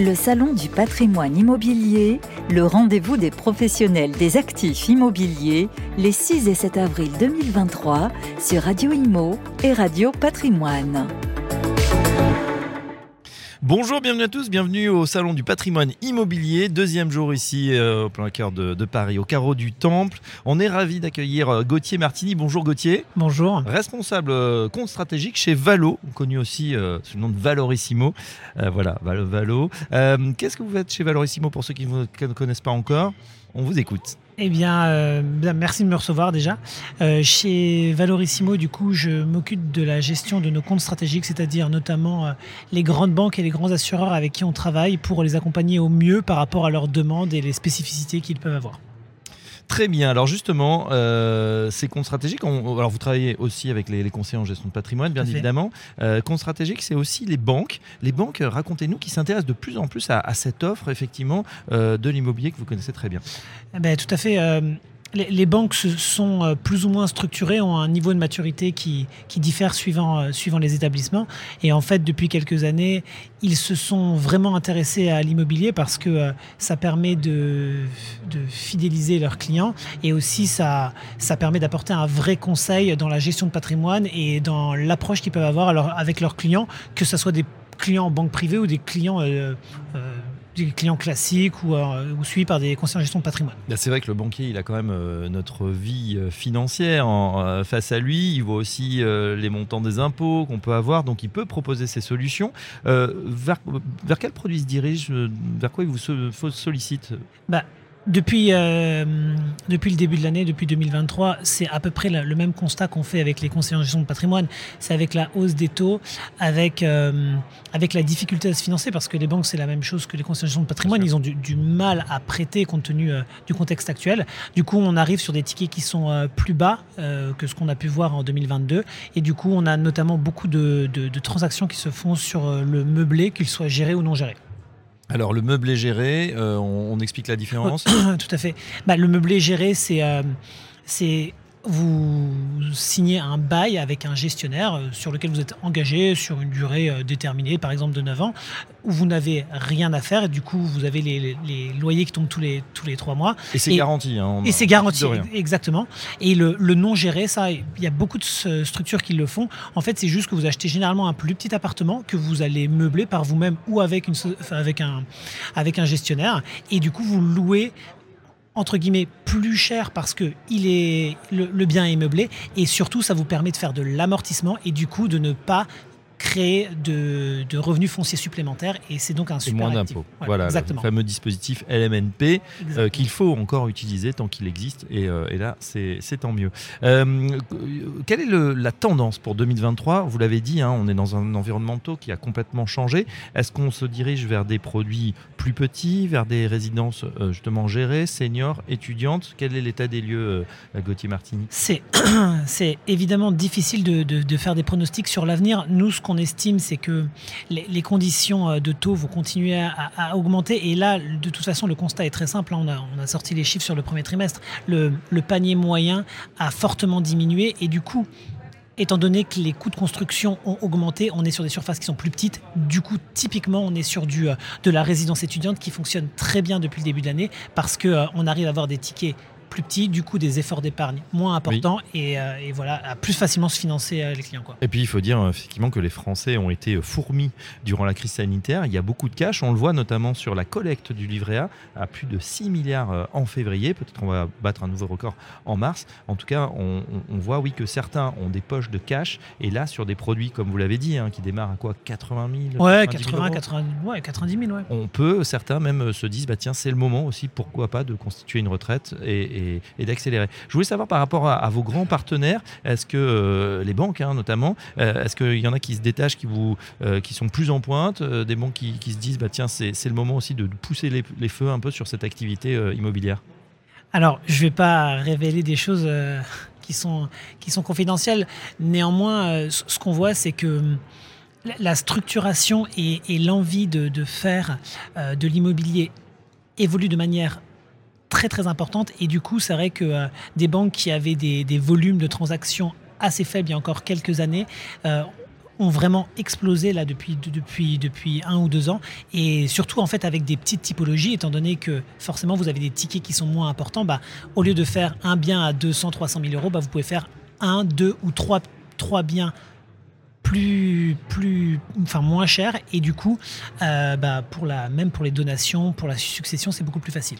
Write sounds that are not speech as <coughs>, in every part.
Le Salon du patrimoine immobilier, le rendez-vous des professionnels des actifs immobiliers, les 6 et 7 avril 2023 sur Radio Imo et Radio Patrimoine. Bonjour, bienvenue à tous, bienvenue au Salon du patrimoine immobilier, deuxième jour ici euh, au plein cœur de, de, Paris, au carreau du Temple. On est ravi d'accueillir euh, Gauthier Martini. Bonjour Gauthier. Bonjour. Responsable euh, compte stratégique chez Valo, connu aussi sous le nom de Valorissimo. voilà, Valo. Valo. Qu'est-ce que vous faites chez Valorissimo pour ceux qui ne connaissent pas encore? On vous écoute. Eh bien, euh, merci de me recevoir déjà. Euh, chez Valorissimo, du coup, je m'occupe de la gestion de nos comptes stratégiques, c'est-à-dire notamment euh, les grandes banques et les grands assureurs avec qui on travaille pour les accompagner au mieux par rapport à leurs demandes et les spécificités qu'ils peuvent avoir. Très bien. Alors justement, euh, ces comptes stratégiques, alors vous travaillez aussi avec les, conseillers en gestion de patrimoine, bien évidemment. Euh, comptes stratégiques, c'est aussi les banques. Les banques, euh, racontez-nous, qui s'intéressent de plus en plus à, cette offre, effectivement, euh, de l'immobilier que vous connaissez très bien. Eh ben, tout à fait les, banques sont euh, plus ou moins structurées, ont un niveau de maturité qui, diffère suivant, euh, suivant les établissements. Et en fait, depuis quelques années, ils se sont vraiment intéressés à l'immobilier parce que euh, ça permet de, fidéliser leurs clients et aussi ça, ça permet d'apporter un vrai conseil dans la gestion de patrimoine et dans l'approche qu'ils peuvent avoir avec leurs clients, que ce soit des clients en banque privée ou des clients des clients classiques ou, euh, ou suivis par des conseillers en gestion de patrimoine. C'est vrai que le banquier, il a quand même euh, notre vie euh, financière face à lui. Il voit aussi les montants des impôts qu'on peut avoir, donc il peut proposer ses solutions. Vers, vers, quel produit se dirige Vers quoi il vous sollicite? Bah, depuis, euh, depuis le début de l'année, depuis 2023, c'est à peu près le même constat qu'on fait avec les conseillers en gestion de patrimoine. C'est avec la hausse des taux, avec, euh, avec la difficulté à se financer, parce que les banques, c'est la même chose que les conseillers en gestion de patrimoine. Ils ont du, du, mal à prêter compte tenu euh, du contexte actuel. Du coup, on arrive sur des tickets qui sont plus bas que ce qu'on a pu voir en 2022. Et du coup, on a notamment beaucoup de, de, de transactions qui se font sur le meublé, qu'il soit géré ou non géré. Alors le meublé géré, euh, on, explique la différence <coughs> Tout à fait. Bah, le meublé géré, c'est euh, vous signez un bail avec un gestionnaire euh, sur lequel vous êtes engagé sur une durée euh, déterminée, par exemple de 9 ans, où vous n'avez rien à faire et du coup vous avez les, loyers qui tombent tous les, tous les 3 mois. Et c'est garanti. Hein, et c'est garanti, exactement. Et le, non géré, ça, il y a beaucoup de structures qui le font. En fait, c'est juste que vous achetez généralement un plus petit appartement que vous allez meubler par vous-même ou avec, une, avec, un, avec un gestionnaire. Et du coup, vous louez entre guillemets plus cher parce que il est le, bien est meublé et surtout ça vous permet de faire de l'amortissement et du coup de ne pas créer de, revenus fonciers supplémentaires et c'est donc un super moins d'impôts. Voilà, exactement. le fameux dispositif LMNP euh, qu'il faut encore utiliser tant qu'il existe et, euh, là c'est tant mieux. Euh, quelle est la tendance pour 2023 Vous l'avez dit, hein, on est dans un environnement qui a complètement changé. Est-ce qu'on se dirige vers des produits plus petits, vers des résidences justement gérées, seniors, étudiantes? Quel est l'état des lieux, Gauthier Martini? <clears throat> C'est évidemment difficile de, de, faire des pronostics sur l'avenir. Nous, ce qu'on estime, c'est que les, conditions euh, de taux vont continuer à, augmenter. Et là, de toute façon, le constat est très simple. On a, sorti les chiffres sur le premier trimestre. Le, panier moyen a fortement diminué. Et du coup, étant donné que les coûts de construction ont augmenté, on est sur des surfaces qui sont plus petites. Du coup, typiquement, on est sur du, euh, de la résidence étudiante qui fonctionne très bien depuis le début de l'année parce qu'on euh, arrive à avoir des tickets plus petit, du coup des efforts d'épargne moins importants euh, et, voilà, à plus facilement se financer euh, les clients. Quoi. Et puis il faut dire euh, effectivement que les Français ont été fourmis durant la crise sanitaire. Il y a beaucoup de cash, on le voit notamment sur la collecte du livret A à plus de 6 milliards en février. Peut-être qu'on va battre un nouveau record en mars. En tout cas, on, voit oui que certains ont des poches de cash et là sur des produits comme vous l'avez dit, hein, qui démarrent à quoi? 80 000 Ouais, 80, 80, ouais 90 000. Ouais. On peut, certains même se disent bah tiens c'est le moment aussi pourquoi pas de constituer une retraite et et, d'accélérer. Je voulais savoir par rapport à, vos grands partenaires, est-ce que euh, les banques hein, notamment, euh, est-ce qu'il y en a qui se détachent, qui, euh, sont plus en pointe, des banques qui, se disent bah, tiens, c'est le moment aussi de pousser les, feux un peu sur cette activité immobilière? Alors, je ne vais pas révéler des choses qui, sont, qui sont confidentielles. Néanmoins, ce qu'on voit, c'est que la structuration et, l'envie de, faire de l'immobilier évolue de manière très très importante. Et du coup, c'est vrai que euh, des banques qui avaient des, volumes de transactions assez faibles il y a encore quelques années, euh, ont vraiment explosé là depuis, depuis, depuis un ou deux ans. Et surtout, en fait, avec des petites typologies, étant donné que forcément, vous avez des tickets qui sont moins importants, bah, au lieu de faire un bien à 200, 300 000 euros, bah, vous pouvez faire un, deux ou trois, trois biens plus, plus, enfin moins cher et du coup, euh, bah, pour la, même pour les donations, pour la succession, c'est beaucoup plus facile.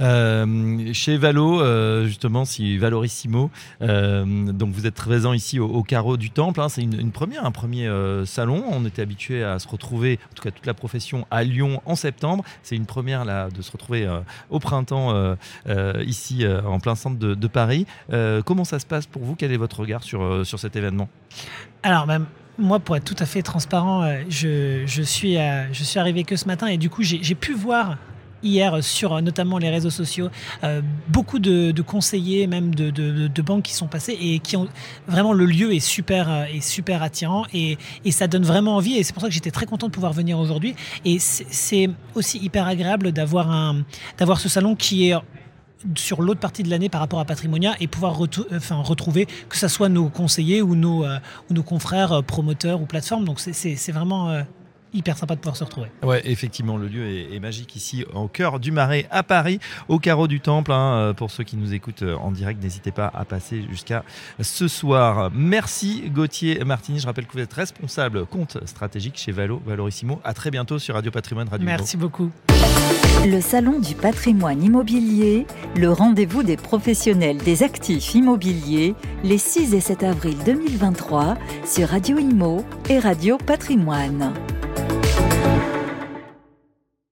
Euh, chez Valo, euh, justement, si Valorissimo, euh, donc vous êtes présent ici au, carreau du Temple. Hein, c'est une, première, un premier salon. On était habitué à se retrouver, en tout cas toute la profession, à Lyon en septembre. C'est une première là de se retrouver au printemps ici en plein centre de, Paris. comment ça se passe pour vous? Quel est votre regard sur, sur cet événement? Alors, même. Moi, pour être tout à fait transparent, suis, je suis arrivé que ce matin et du coup, j'ai pu voir hier sur euh, notamment les réseaux sociaux, euh, beaucoup de, conseillers, même de, banques qui sont passés et qui ont vraiment le lieu est super, euh, est super attirant et, ça donne vraiment envie et c'est pour ça que j'étais très content de pouvoir venir aujourd'hui et c'est aussi hyper agréable d'avoir un d'avoir ce salon qui est sur l'autre partie de l'année par rapport à Patrimonia et pouvoir enfin, retrouver que ce soit nos conseillers ou nos, ou nos confrères promoteurs ou plateformes. Donc c'est vraiment hyper sympa de pouvoir se retrouver. Ouais, effectivement, le lieu est, magique ici, au cœur du Marais, à Paris, au carreau du Temple. Hein. Euh, pour ceux qui nous écoutent euh, en direct, n'hésitez pas à passer jusqu'à ce soir. Merci Gauthier Martini. Je rappelle que vous êtes responsable compte stratégique chez Valo, Valorissimo. À très bientôt sur Radio Patrimoine Radio. Merci beaucoup. Le Salon du patrimoine immobilier, le rendez-vous des professionnels des actifs immobiliers, les 6 et 7 avril 2023 sur Radio Imo et Radio Patrimoine.